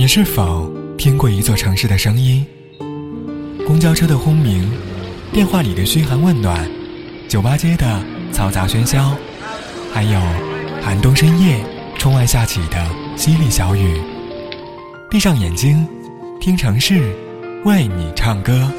你是否听过一座城市的声音？公交车的轰鸣电话里的嘘寒问暖酒吧街的嘈杂喧嚣还有寒冬深夜窗外下起的淅沥小雨。闭上眼睛听城市为你唱歌。